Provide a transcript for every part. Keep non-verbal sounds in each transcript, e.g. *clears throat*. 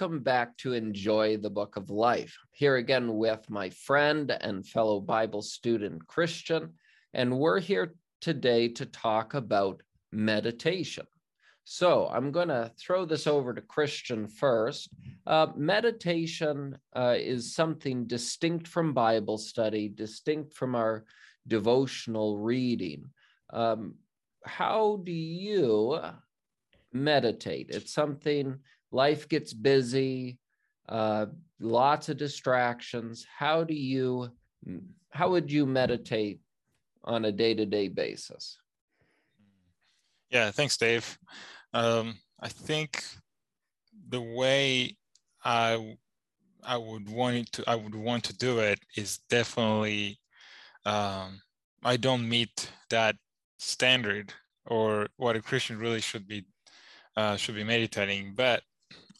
welcome back to Enjoy the Book of Life. Here again with my friend and fellow Bible student Christian, and we're here today to talk about meditation. So I'm going to throw this over to Christian first. Uh, meditation uh, is something distinct from Bible study, distinct from our devotional reading. Um, how do you meditate? It's something life gets busy, uh, lots of distractions. How do you, how would you meditate on a day to day basis? Yeah, thanks, Dave. Um, I think the way I I would want to I would want to do it is definitely um, I don't meet that standard or what a Christian really should be uh, should be meditating, but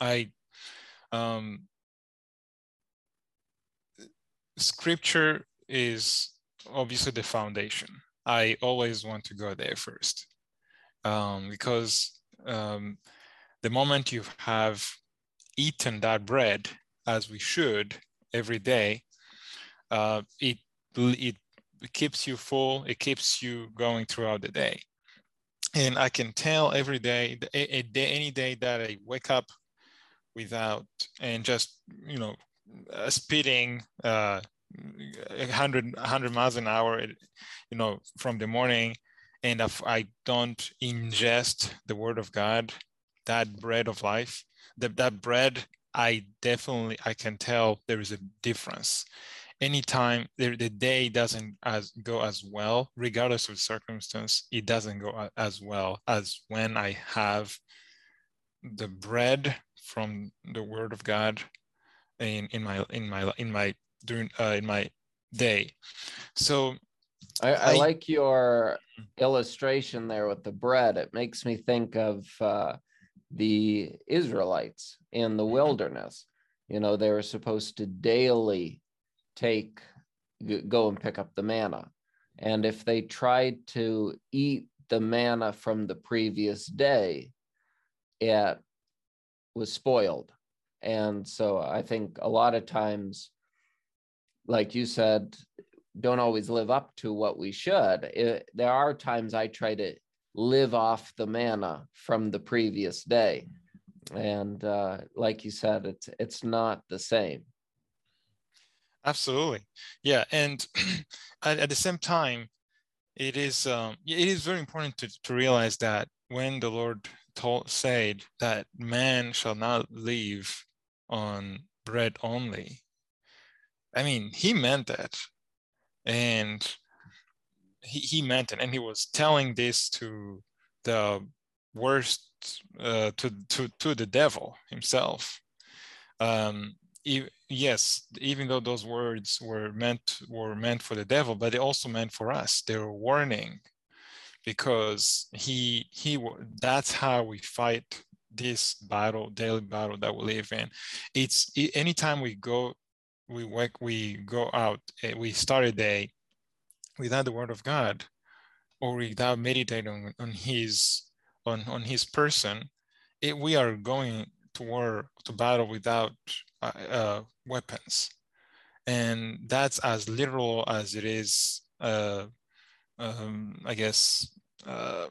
I um, scripture is obviously the foundation. I always want to go there first um, because um, the moment you have eaten that bread as we should every day, uh, it it keeps you full. It keeps you going throughout the day. And I can tell every day, a, a day, any day that I wake up without and just you know uh, speeding uh, 100 100 miles an hour, you know, from the morning and if I don't ingest the word of God, that bread of life, that, that bread, I definitely, I can tell there is a difference. Anytime the, the day doesn't as go as well, regardless of circumstance, it doesn't go as well as when I have the bread from the word of God in, in my in my in my during uh, in my day. So I, I, like your illustration there with the bread. It makes me think of uh, the Israelites in the mm-hmm. wilderness. You know, they were supposed to daily take, go and pick up the manna. And if they tried to eat the manna from the previous day, it was spoiled. And so I think a lot of times, like you said, don't always live up to what we should. It, there are times I try to live off the manna from the previous day, and uh, like you said, it's it's not the same. Absolutely, yeah, and *clears throat* at, at, the same time, it is um, it is very important to, to realize that when the Lord told said that man shall not live on bread only, I mean, he meant that. And he, he meant it and he was telling this to the worst uh, to, to to the devil himself. Um, yes even though those words were meant were meant for the devil but they also meant for us. They were warning because he he that's how we fight this battle daily battle that we live in. It's anytime we go we work, we go out, eh, we start a day without the word of God or without meditating on his on, on his person, it, we are going to war to battle without uh, uh, weapons. And that's as literal as it is, uh, um, I guess, uh,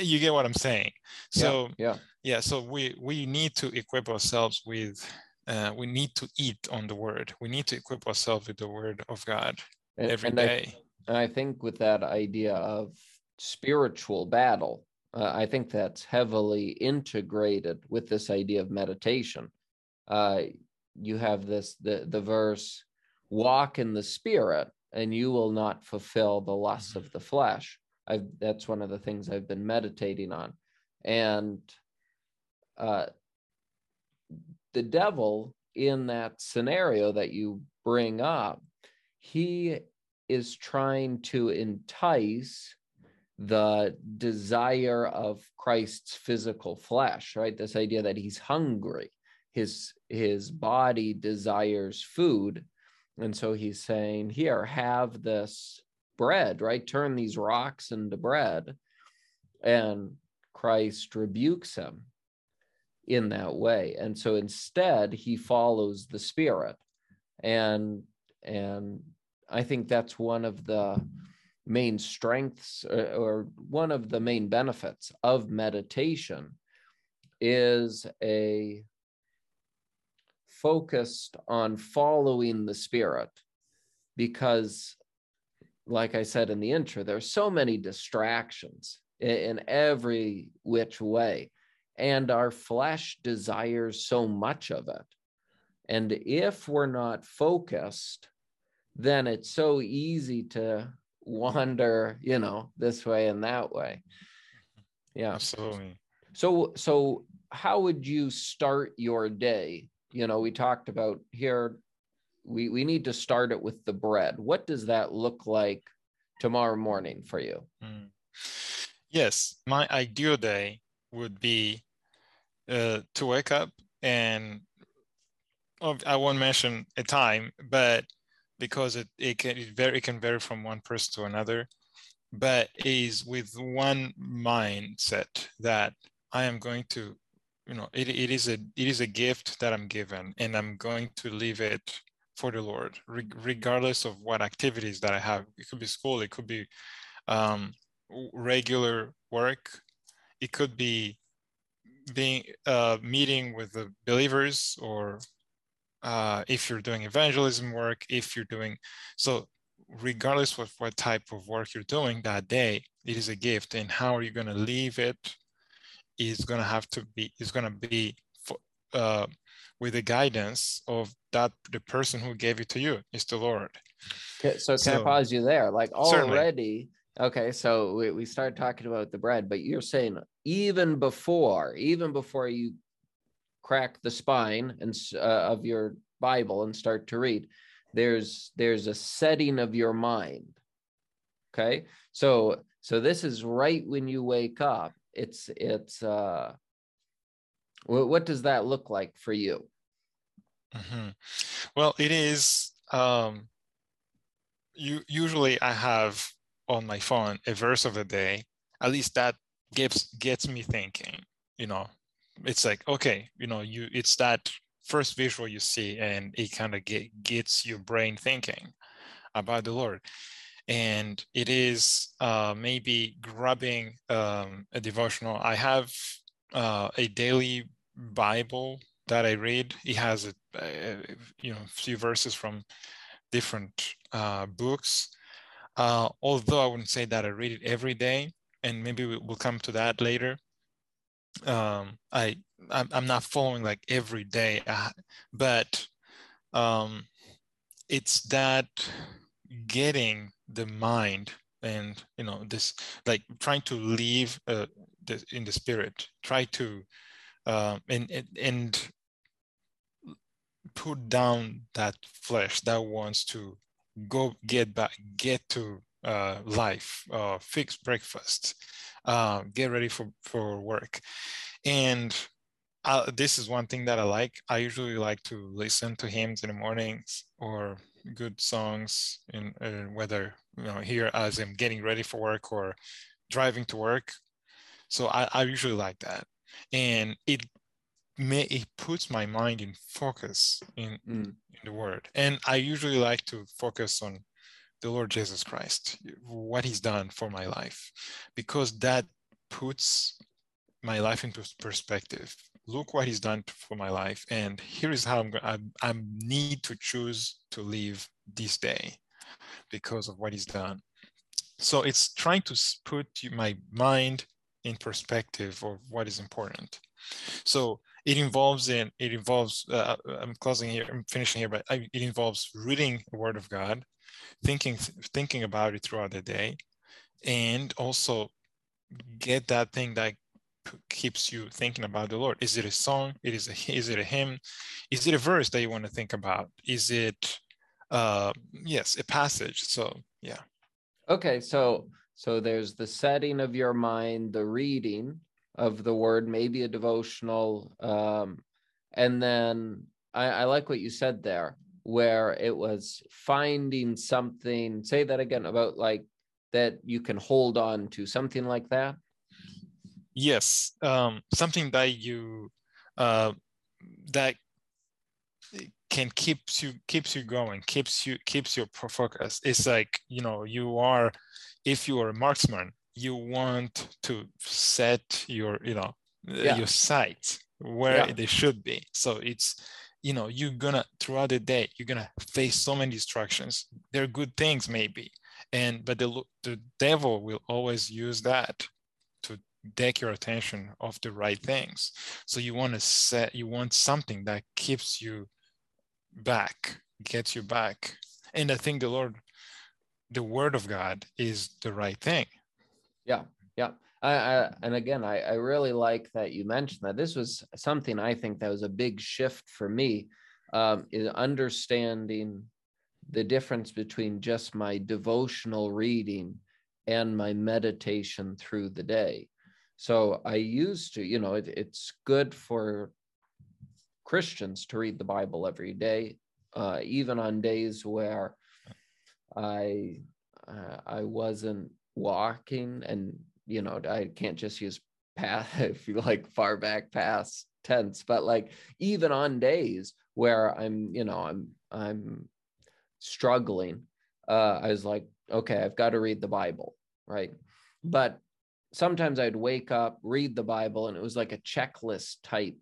you get what I'm saying. So yeah, yeah, yeah. So we we need to equip ourselves with uh, we need to eat on the word. We need to equip ourselves with the word of God and, every and day. I, and I think with that idea of spiritual battle, uh, I think that's heavily integrated with this idea of meditation. Uh, you have this the the verse, "Walk in the Spirit, and you will not fulfill the lusts mm-hmm. of the flesh." I've, that's one of the things I've been meditating on, and uh, the devil in that scenario that you bring up, he is trying to entice the desire of Christ's physical flesh, right? This idea that he's hungry, his his body desires food, and so he's saying, "Here, have this bread, right? Turn these rocks into bread." And Christ rebukes him in that way and so instead he follows the spirit and and i think that's one of the main strengths or, uh, or one of the main benefits of meditation is a focused on following the spirit. Because like i said in the intro there's so many distractions in every which way. And our flesh desires so much of it. And if we're not focused then it's so easy to wander you know this way and that way. Yeah. Absolutely. So so how would you start your day? You know we talked about here we we need to start it with the bread. What does that look like tomorrow morning for you? Mm. yes my ideal day would be uh, to wake up and oh, i won't mention a time but because it, it can it vary it can vary from one person to another but is with one mindset that i am going to you know it, it is a it is a gift that i'm given and i'm going to leave it for the lord re- regardless of what activities that i have. It could be school it could be um, regular work it could be being uh, meeting with the believers or uh, if you're doing evangelism work, if you're doing so, regardless of what type of work you're doing that day, it is a gift. And how are you going to leave it? Is going to have to be is going to be uh, with the guidance of that the person who gave it to you is the Lord. Okay, so can so, I pause you there? Like already. Certainly. Okay, so we, we started talking about the bread, but you're saying even before, even before you crack the spine and uh, of your Bible and start to read. There's there's a setting of your mind. Okay, so so this is right when you wake up. It's it's uh, what, what does that look like for you? Mm-hmm. Well, it is. Um, you usually I have on my phone a verse of the day. At least that gets gets me thinking. You know, it's like okay you know you it's that first visual you see and it kind of get, gets your brain thinking about the lord. And it is uh, maybe grabbing um, a devotional. I have uh, a daily bible that i read. It has a, a you know few verses from different uh, books. Uh, although i wouldn't say that i read it every day and maybe we'll come to that later um, I I'm, not following like every day, uh, but um, it's that getting the mind and you know this like trying to leave uh, the, in the spirit, try to uh, and, and and put down that flesh that wants to go get back get to uh, life, uh, fix breakfast, uh, get ready for, for work. And uh, this is one thing that I like. I usually like to listen to hymns in the mornings or good songs in uh, whether you know here as I'm getting ready for work or driving to work. So I, I usually like that, and it may it puts my mind in focus in, mm. in the word. And I usually like to focus on the Lord Jesus Christ, what he's done for my life, because that puts my life into perspective. Look what he's done for my life, and here is how I'm going. I, need to choose to live this day because of what he's done. So it's trying to put my mind in perspective of what is important. So it involves in it involves. Uh, I'm closing here. I'm finishing here, but I, it involves reading the Word of God, thinking thinking about it throughout the day. And also get that thing that keeps you thinking about the lord. Is it a song? It is a is it a hymn? Is it a verse that you want to think about? Is it uh yes a passage? So yeah. Okay so so there's the setting of your mind the reading of the word maybe a devotional um and then I, I like what you said there where it was finding something say that again about like that you can hold on to something like that yes um, something that you uh, that can keeps you keeps you going keeps you keeps your focus it's like you know you are if you are a marksman you want to set your you know yeah. your sights where yeah. they should be so it's you know you're gonna throughout the day you're gonna face so many distractions. They're good things maybe and but the, the devil will always use that to take your attention off the right things. So you want to set you want something that keeps you back gets you back. And i think the lord the word of god is the right thing. Yeah yeah I, I, and again I, I really like that you mentioned that. This was something i think that was a big shift for me um, is understanding the difference between just my devotional reading and my meditation through the day. So i used to you know it, it's good for Christians to read the Bible every day, uh, even on days where I uh, I wasn't walking, and you know I can't just use past *laughs* if you like far back past tense, but like even on days where I'm you know I'm I'm struggling, uh, I was like, okay, I've got to read the Bible, right? But sometimes I'd wake up, read the Bible, and it was like a checklist type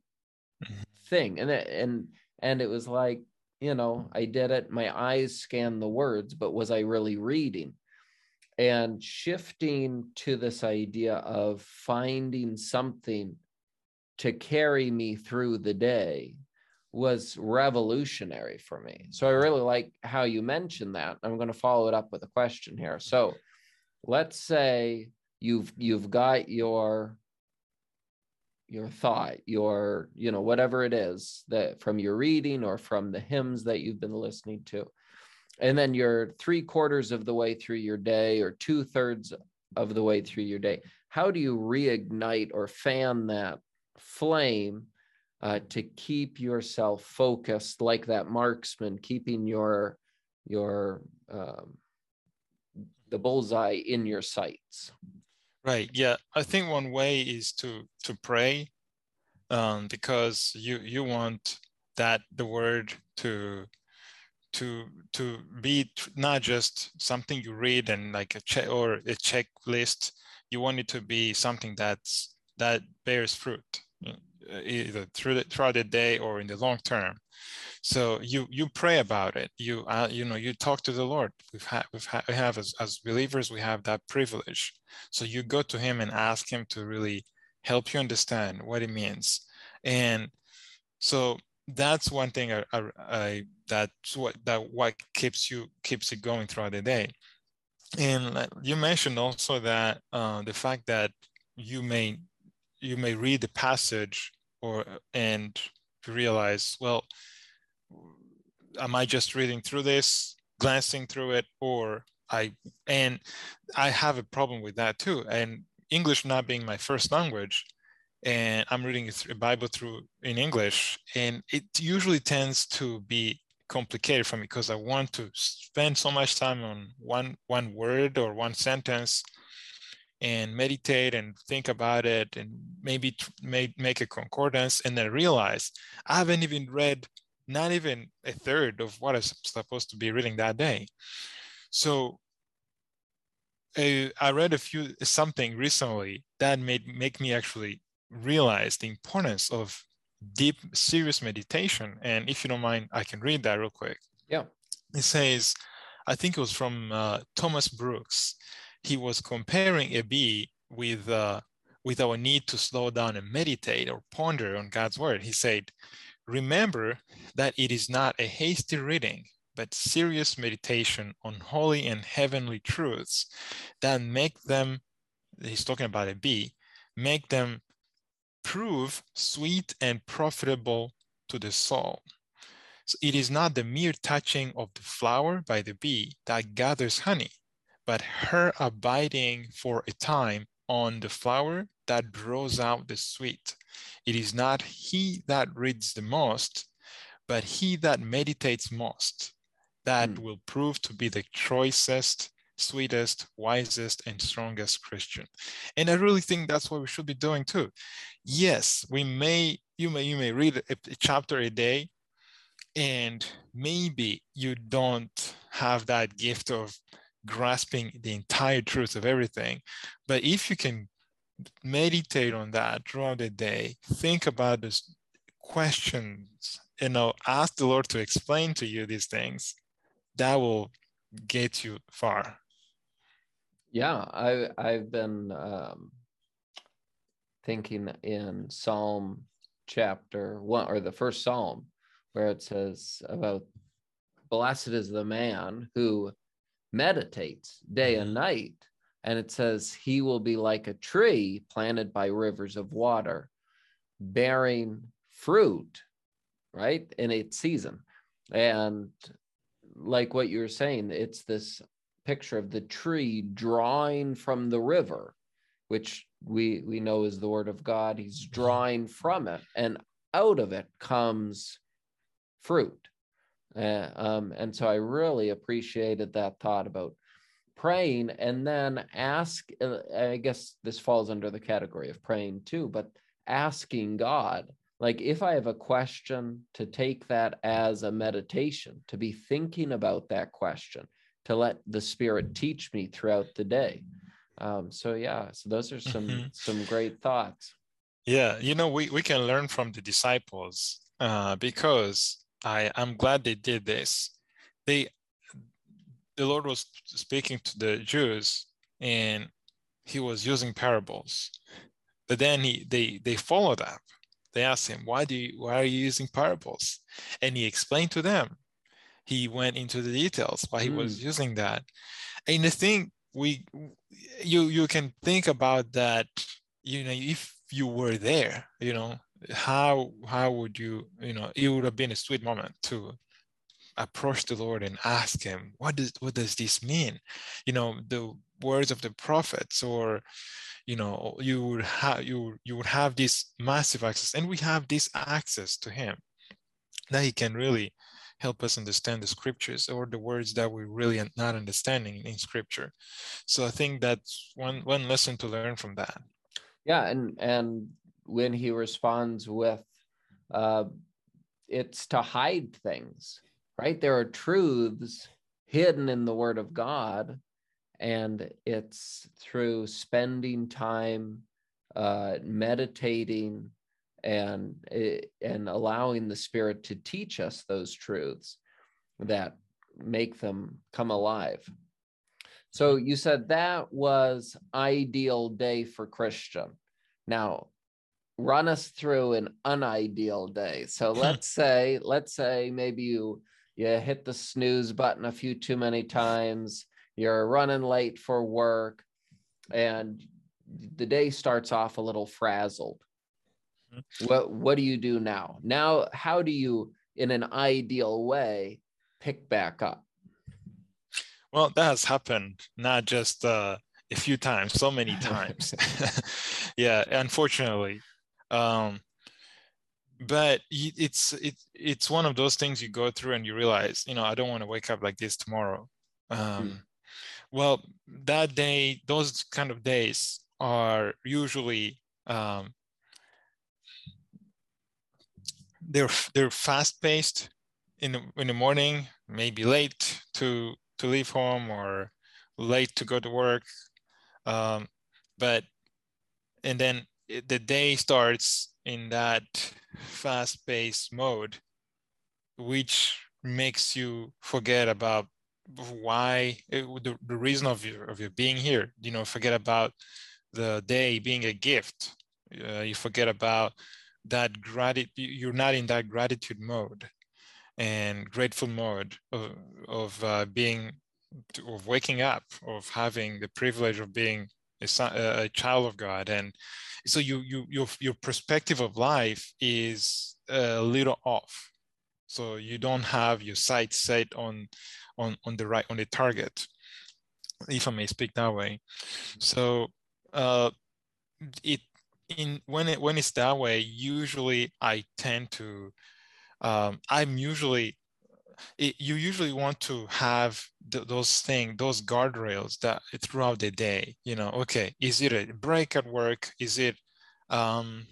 mm-hmm thing and it, and and it was like you know i did it my eyes scanned the words but was i really reading and shifting to this idea of finding something to carry me through the day was revolutionary for me. So i really like how you mentioned that. I'm going to follow it up with a question here. So let's say you've you've got your your thought your you know whatever it is that from your reading or from the hymns that you've been listening to and then you're three quarters of the way through your day or two thirds of the way through your day how do you reignite or fan that flame uh, to keep yourself focused like that marksman keeping your your um, the bullseye in your sights Right. Yeah. I think one way is to to pray, um, because you you want that the word to to to be not just something you read and like a check or a checklist. You want it to be something that's that bears fruit, uh, either through the, throughout the day or in the long term. So you you pray about it. You uh, you know you talk to the lord. We've had we've had we have as, as believers we have that privilege. So you go to him and ask him to really help you understand what it means. And so that's one thing I, I, I that's what that what keeps you keeps it going throughout the day and you mentioned also that uh, the fact that you may you may read the passage or and realize well am I just reading through this, glancing through it, or I and I have a problem with that too. And English not being my first language, and I'm reading a Bible through in English, and it usually tends to be complicated for me because I want to spend so much time on one one word or one sentence and meditate and think about it and maybe make, make a concordance and then realize I haven't even read not even a third of what I'm supposed to be reading that day. So uh, I read a few something recently that made make me actually realize the importance of deep, serious meditation. And if you don't mind, I can read that real quick. Yeah. It says, I think it was from uh, Thomas Brooks. He was comparing a bee with uh, with our need to slow down and meditate or ponder on God's word. He said, Remember that it is not a hasty reading, but serious meditation on holy and heavenly truths that make them, he's talking about a bee, make them prove sweet and profitable to the soul. So it is not the mere touching of the flower by the bee that gathers honey, but her abiding for a time on the flower that draws out the sweet. It is not he that reads the most, but he that meditates most that mm. will prove to be the choicest, sweetest, wisest, and strongest Christian. And I really think that's what we should be doing too. Yes, we may you may you may read a, a chapter a day and maybe you don't have that gift of grasping the entire truth of everything but if you can meditate on that throughout the day think about those questions you know ask the lord to explain to you these things that will get you far yeah i i've been um thinking in psalm chapter one or the first psalm where it says about blessed is the man who meditates day and mm-hmm. night. And it says he will be like a tree planted by rivers of water, bearing fruit, right, in its season. And like what you were saying, it's this picture of the tree drawing from the river, which we we know is the word of God. He's mm-hmm. drawing from it, and out of it comes fruit. Uh, um, and so I really appreciated that thought about praying and then ask. Uh, I guess this falls under the category of praying too, but asking God, like if I have a question, to take that as a meditation, to be thinking about that question, to let the Spirit teach me throughout the day. Um, so yeah, so those are some mm-hmm. some great thoughts. Yeah, you know, we we can learn from the disciples uh, because i I am glad they did this. They, the Lord was speaking to the Jews, and he was using parables. But then he they they followed up. They asked him, "Why do you why are you using parables?" And he explained to them. He went into the details why he mm. was using that. And the thing we you you can think about that. You know, if you were there, you know, how how would you you know it would have been a sweet moment to approach the lord and ask him what does what does this mean you know the words of the prophets or you know you would have you you would have this massive access and we have this access to him that he can really help us understand the scriptures or the words that we're really not understanding in scripture. So i think that's one one lesson to learn from that. Yeah and and when he responds with uh, it's to hide things right? There are truths hidden in the word of god and it's through spending time uh, meditating and eh, and allowing the spirit to teach us those truths that make them come alive so you said that was ideal day for christian now run us through an unideal day. So *laughs* let's say, let's say maybe you you hit the snooze button a few too many times, you're running late for work, and the day starts off a little frazzled. Mm-hmm. What what do you do now? Now, how do you, in an ideal way, pick back up? Well, that has happened not just uh, a few times, so many *laughs* times. *laughs* yeah, unfortunately, um, but it's it, it's one of those things you go through and you realize you know i don't want to wake up like this tomorrow um, mm. well that day those kind of days are usually um, they're they're fast paced in the, in the morning maybe late to to leave home or late to go to work um, but and then the day starts in that fast-paced mode, which makes you forget about why it, the, the reason of your of your being here. You know, forget about the day being a gift. Uh, you forget about that gratitude. You're not in that gratitude mode and grateful mode of, of uh, being of waking up, of having the privilege of being a, a child of God, and so you you your your perspective of life is a little off. So you don't have your sight set on on on the right on the target, if I may speak that way. So uh, it in when it when it's that way, usually I tend to um, I'm usually it, you usually want to have th- those things, those guardrails that throughout the day, you know, okay, is it a break at work? Is it, um,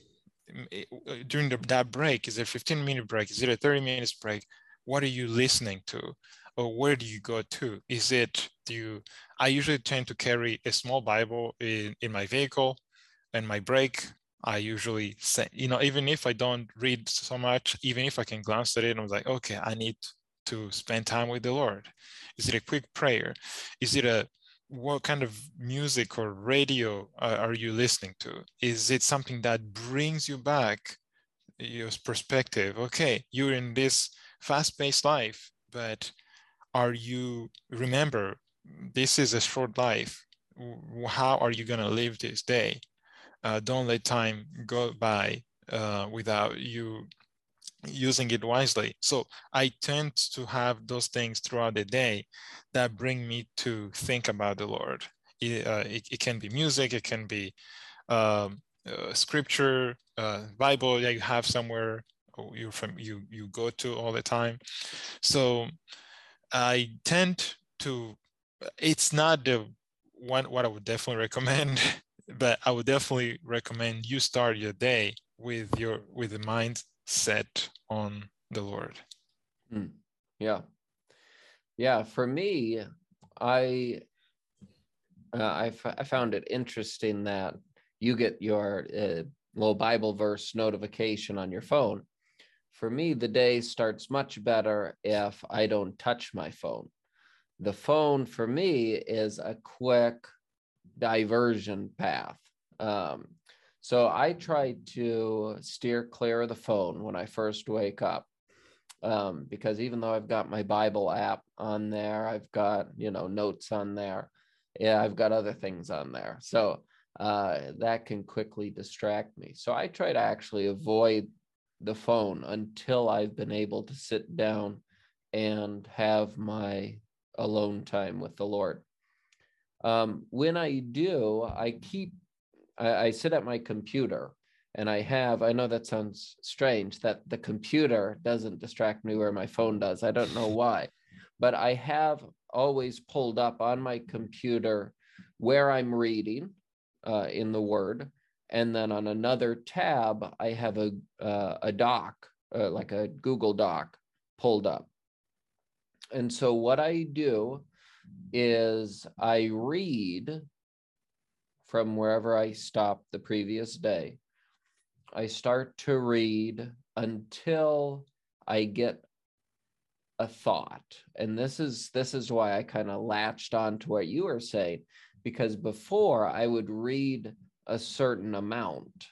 during the, that break, is it a 15 minute break? Is it a 30 minutes break? What are you listening to? Or where do you go to? Is it, do you, I usually tend to carry a small Bible in, in my vehicle and my break. I usually say, you know, even if I don't read so much, even if I can glance at it, I'm like, okay, I need to spend time with the Lord. Is it a quick prayer? Is it a what kind of music or radio uh, are you listening to? Is it something that brings you back your perspective? Okay, you're in this fast-paced life, but are you remember this is a short life? How are you gonna live this day? Uh, don't let time go by uh, without you using it wisely. So I tend to have those things throughout the day that bring me to think about the Lord. It, uh, it, it can be music, it can be um, uh, scripture, uh, Bible that you have somewhere you from you you go to all the time. So I tend to. It's not the one what I would definitely *laughs* recommend, but I would definitely recommend you start your day with your with the mind set on the Lord. Mm. Yeah. Yeah. For me, I, uh, I, f- I found it interesting that you get your uh, little Bible verse notification on your phone. For me, the day starts much better if I don't touch my phone. The phone for me is a quick diversion path. Um, so I try to steer clear of the phone when I first wake up. Um, because even though I've got my Bible app on there, I've got, you know, notes on there. Yeah, I've got other things on there. So uh, that can quickly distract me. So I try to actually avoid the phone until I've been able to sit down and have my alone time with the Lord. Um, when I do, I keep I, I sit at my computer and I have, I know that sounds strange that the computer doesn't distract me where my phone does. I don't know why, but I have always pulled up on my computer where I'm reading uh, in the Word. And then on another tab, I have a, uh, a doc, uh, like a Google Doc pulled up. And so what I do is I read from wherever I stopped the previous day. I start to read until I get a thought. And this is this is why I kind of latched on to what you were saying because before I would read a certain amount,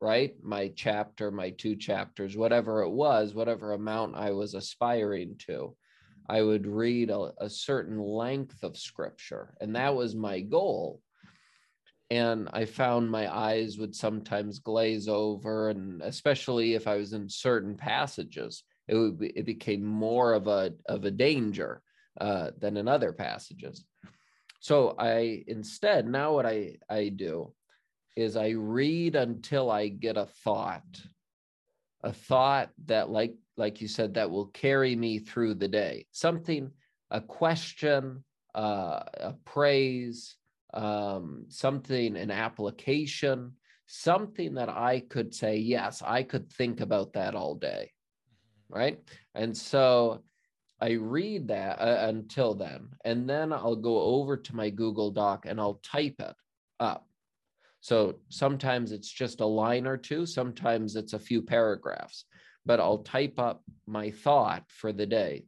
right? My chapter, my two chapters, whatever it was, whatever amount I was aspiring to. I would read a, a certain length of scripture, and that was my goal and I found my eyes would sometimes glaze over, and especially if I was in certain passages, it would be, it became more of a of a danger uh, than in other passages. So I instead now what I I do is I read until I get a thought, a thought that like like you said that will carry me through the day, something, a question, uh, a praise um, something, an application, something that I could say, yes, I could think about that all day. Mm-hmm. Right. And so I read that uh, until then, and then I'll go over to my Google Doc and I'll type it up. So sometimes it's just a line or two, sometimes it's a few paragraphs, but I'll type up my thought for the day.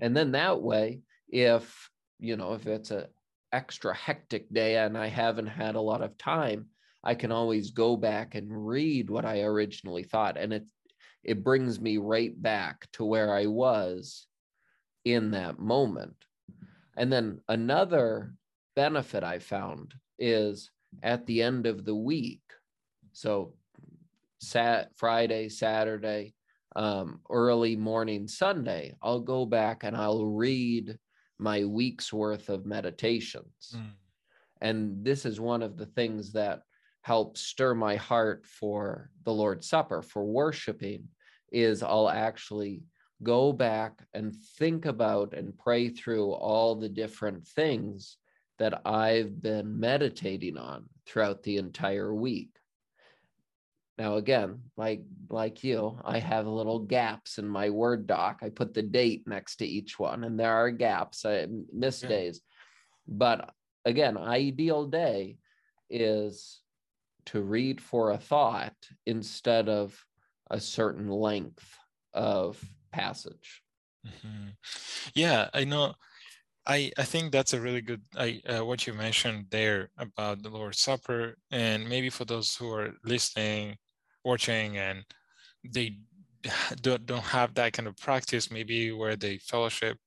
And then that way, if you know, if it's a extra hectic day and I haven't had a lot of time, I can always go back and read what I originally thought. And it it brings me right back to where I was in that moment. And then another benefit I found is at the end of the week. So sat Friday, Saturday, um, early morning Sunday, I'll go back and I'll read my week's worth of meditations. Mm. And this is one of the things that helps stir my heart for the Lord's Supper, for worshiping, is I'll actually go back and think about and pray through all the different things that I've been meditating on throughout the entire week. Now again, like like you, I have little gaps in my Word doc. I put the date next to each one, and there are gaps. I miss yeah. days. But again, ideal day is to read for a thought instead of a certain length of passage. Mm-hmm. Yeah, I know. I, I think that's a really good I, uh, what you mentioned there about the Lord's Supper, and maybe for those who are listening watching and they *sighs* don't, don't have that kind of practice, maybe where they fellowship,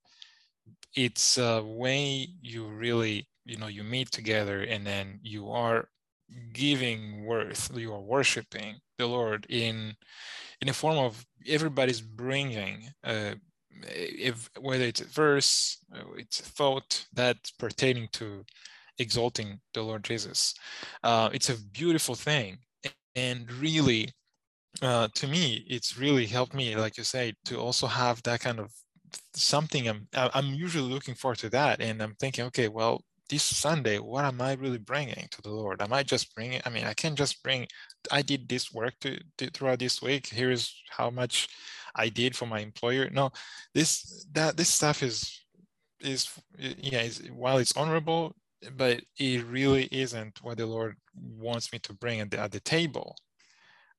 it's a way you really, you know, you meet together and then you are giving worth, you are worshiping the Lord in in a form of everybody's bringing uh, if whether it's a verse, it's a thought that's pertaining to exalting the Lord Jesus. Uh, it's a beautiful thing, and really uh, to me it's really helped me like you say to also have that kind of something i'm i'm usually looking forward to that. And i'm thinking okay well this sunday what am i really bringing to the lord? Am i just bringing i mean i can't just bring i did this work to, to throughout this week. Here's how much i did for my employer. No this that this stuff is is yeah is, while it's honorable but it really isn't what the lord wants me to bring at the, at the table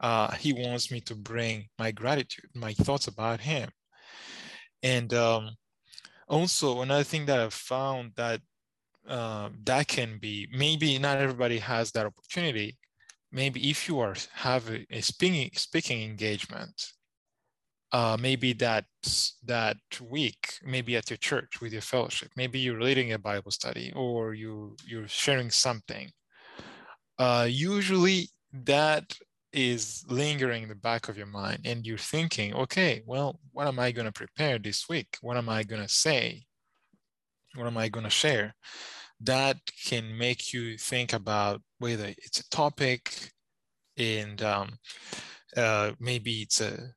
uh, he wants me to bring my gratitude, my thoughts about him. And um, also another thing that I've found that uh, that can be maybe not everybody has that opportunity. Maybe if you are have a, a speaking speaking engagement, uh, maybe that that week, maybe at your church with your fellowship, maybe you're leading a Bible study or you you're sharing something. Uh, usually that is lingering in the back of your mind and you're thinking, okay, well, what am I going to prepare this week? What am I going to say? What am I going to share? That can make you think about whether it's a topic and um, uh, maybe it's a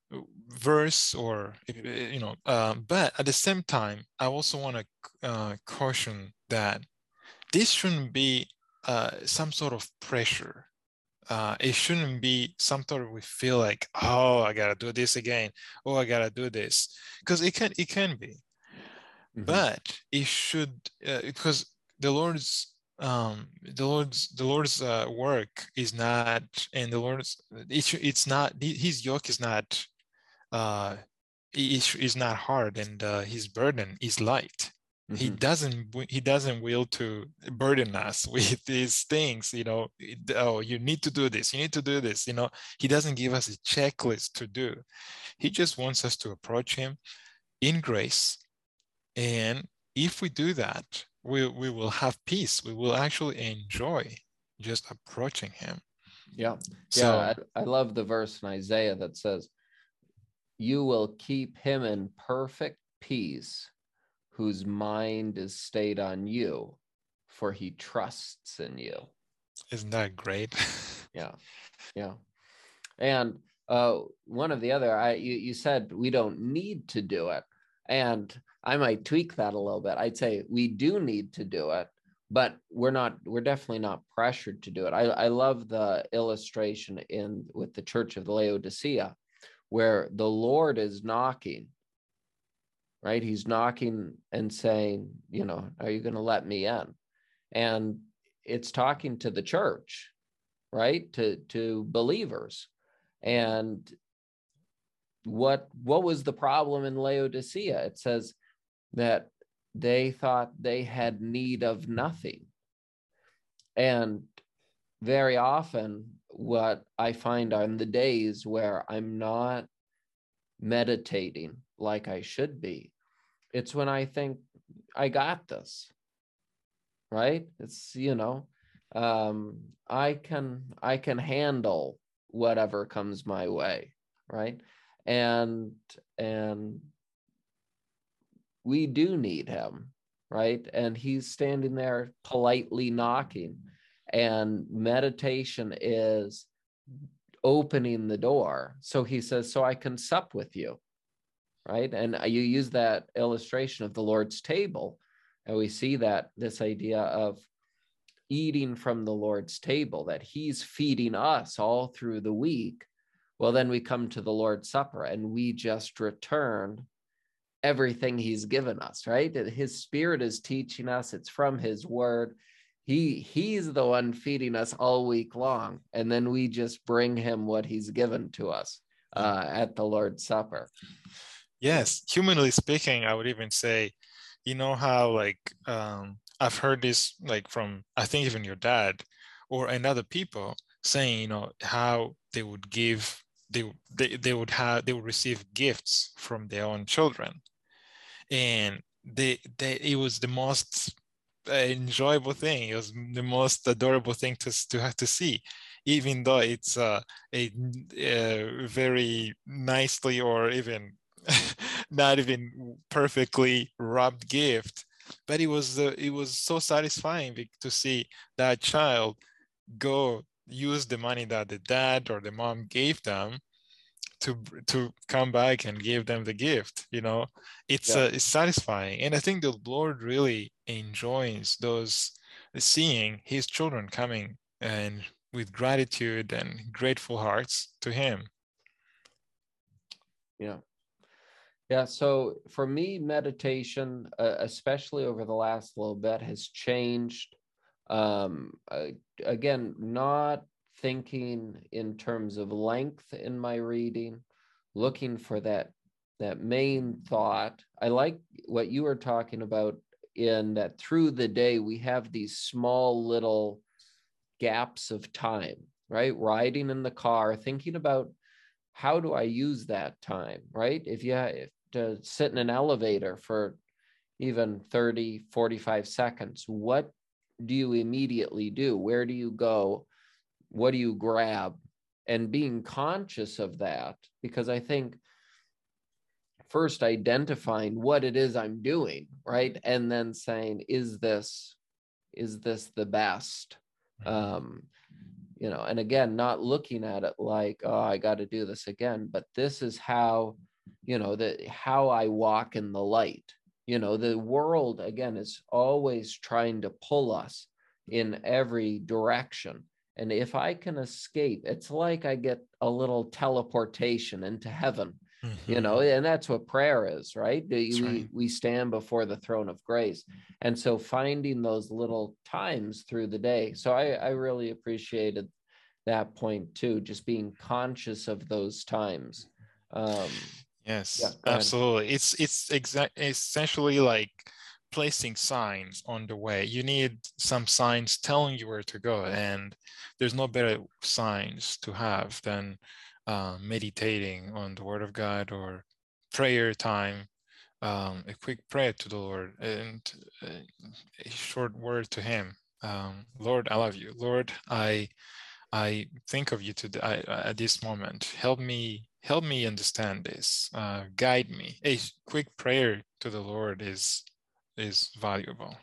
verse or, you know, uh, but at the same time, I also want to uh, caution that this shouldn't be uh, some sort of pressure uh, it shouldn't be something we feel like, oh, I gotta do this again. Oh, I gotta do this, because it can it can be, mm-hmm. but it should uh, because the Lord's um the Lord's the Lord's uh, work is not and the Lord's it, it's not his yoke is not uh is not hard and uh, his burden is light Mm-hmm. He doesn't he doesn't will to burden us *laughs* with these things, you know, oh, you need to do this, you need to do this, you know. He doesn't give us a checklist to do. He just wants us to approach him in grace. And if we do that, we, we will have peace. We will actually enjoy just approaching him. Yeah. So, yeah. I, I love the verse in Isaiah that says, You will keep him in perfect peace whose mind is stayed on you, for he trusts in you. Isn't that great? *laughs* yeah, yeah. And uh, one of the other, I you, you said we don't need to do it, and I might tweak that a little bit. I'd say we do need to do it, but we're not. We're definitely not pressured to do it. I, I love the illustration in with the Church of Laodicea, where the Lord is knocking right? He's knocking and saying, you know, are you going to let me in? And it's talking to the church, right? To to believers. And what what was the problem in Laodicea? It says that they thought they had need of nothing. And very often what I find on the days where I'm not meditating like I should be, it's when I think I got this. Right? It's, you know, um, I can I can handle whatever comes my way, right? And and we do need him, right? And he's standing there politely knocking. And meditation is opening the door. So he says, So I can sup with you right? And you use that illustration of the Lord's table, and we see that this idea of eating from the Lord's table, that He's feeding us all through the week, well, then we come to the Lord's Supper and we just return everything He's given us, right? His Spirit is teaching us, it's from His Word. He he's the one feeding us all week long, and then we just bring him what he's given to us uh, at the Lord's Supper. Yes, humanly speaking, I would even say, you know how like um, I've heard this like from I think even your dad or and other people saying you know how they would give they they, they would have they would receive gifts from their own children and they they it was the most enjoyable thing. It was the most adorable thing to to have to see even though it's uh, a, a very nicely or even *laughs* not even perfectly wrapped gift. But it was uh, it was so satisfying to see that child go use the money that the dad or the mom gave them to to come back and give them the gift you know it's yeah. uh, it's satisfying and i think the lord really enjoys those seeing his children coming and with gratitude and grateful hearts to him yeah yeah. So for me, meditation, uh, especially over the last little bit, has changed. Um, uh, again, not thinking in terms of length in my reading, looking for that that main thought. I like what you were talking about in that through the day we have these small little gaps of time, right? Riding in the car, thinking about how do I use that time, right? If you if to sit in an elevator for even 30, 45 seconds, what do you immediately do? Where do you go? What do you grab? And being conscious of that, because I think first identifying what it is I'm doing, right? And then saying, is this, is this the best? Mm-hmm. Um, you know, and again, not looking at it like, oh, I got to do this again, but this is how you know that how i walk in the light you know the world again is always trying to pull us in every direction and if i can escape it's like i get a little teleportation into heaven mm-hmm. you know and that's what prayer is right we, right. we stand before the throne of grace and so finding those little times through the day so i i really appreciated that point too just being conscious of those times um Yes, yeah, absolutely. It's it's exactly essentially like placing signs on the way. You need some signs telling you where to go, and there's no better signs to have than uh, meditating on the Word of God or prayer time, um, a quick prayer to the Lord, and uh, a short word to Him. Um, Lord, I love you. Lord, I I think of you today I, at this moment. Help me help me understand this uh, guide me a quick prayer to the lord is is valuable.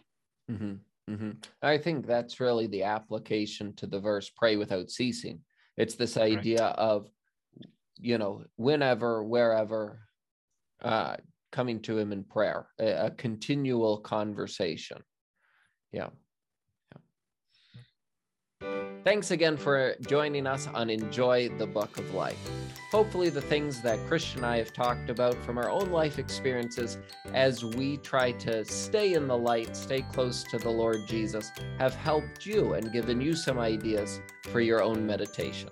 Mm-hmm, mm-hmm. i think that's really the application to the verse pray without ceasing. It's this idea right. of you know whenever wherever uh, coming to him in prayer a, a continual conversation. Yeah Thanks again for joining us on Enjoy the Book of Life. Hopefully, the things that Christian and I have talked about from our own life experiences as we try to stay in the light, stay close to the Lord Jesus, have helped you and given you some ideas for your own meditation.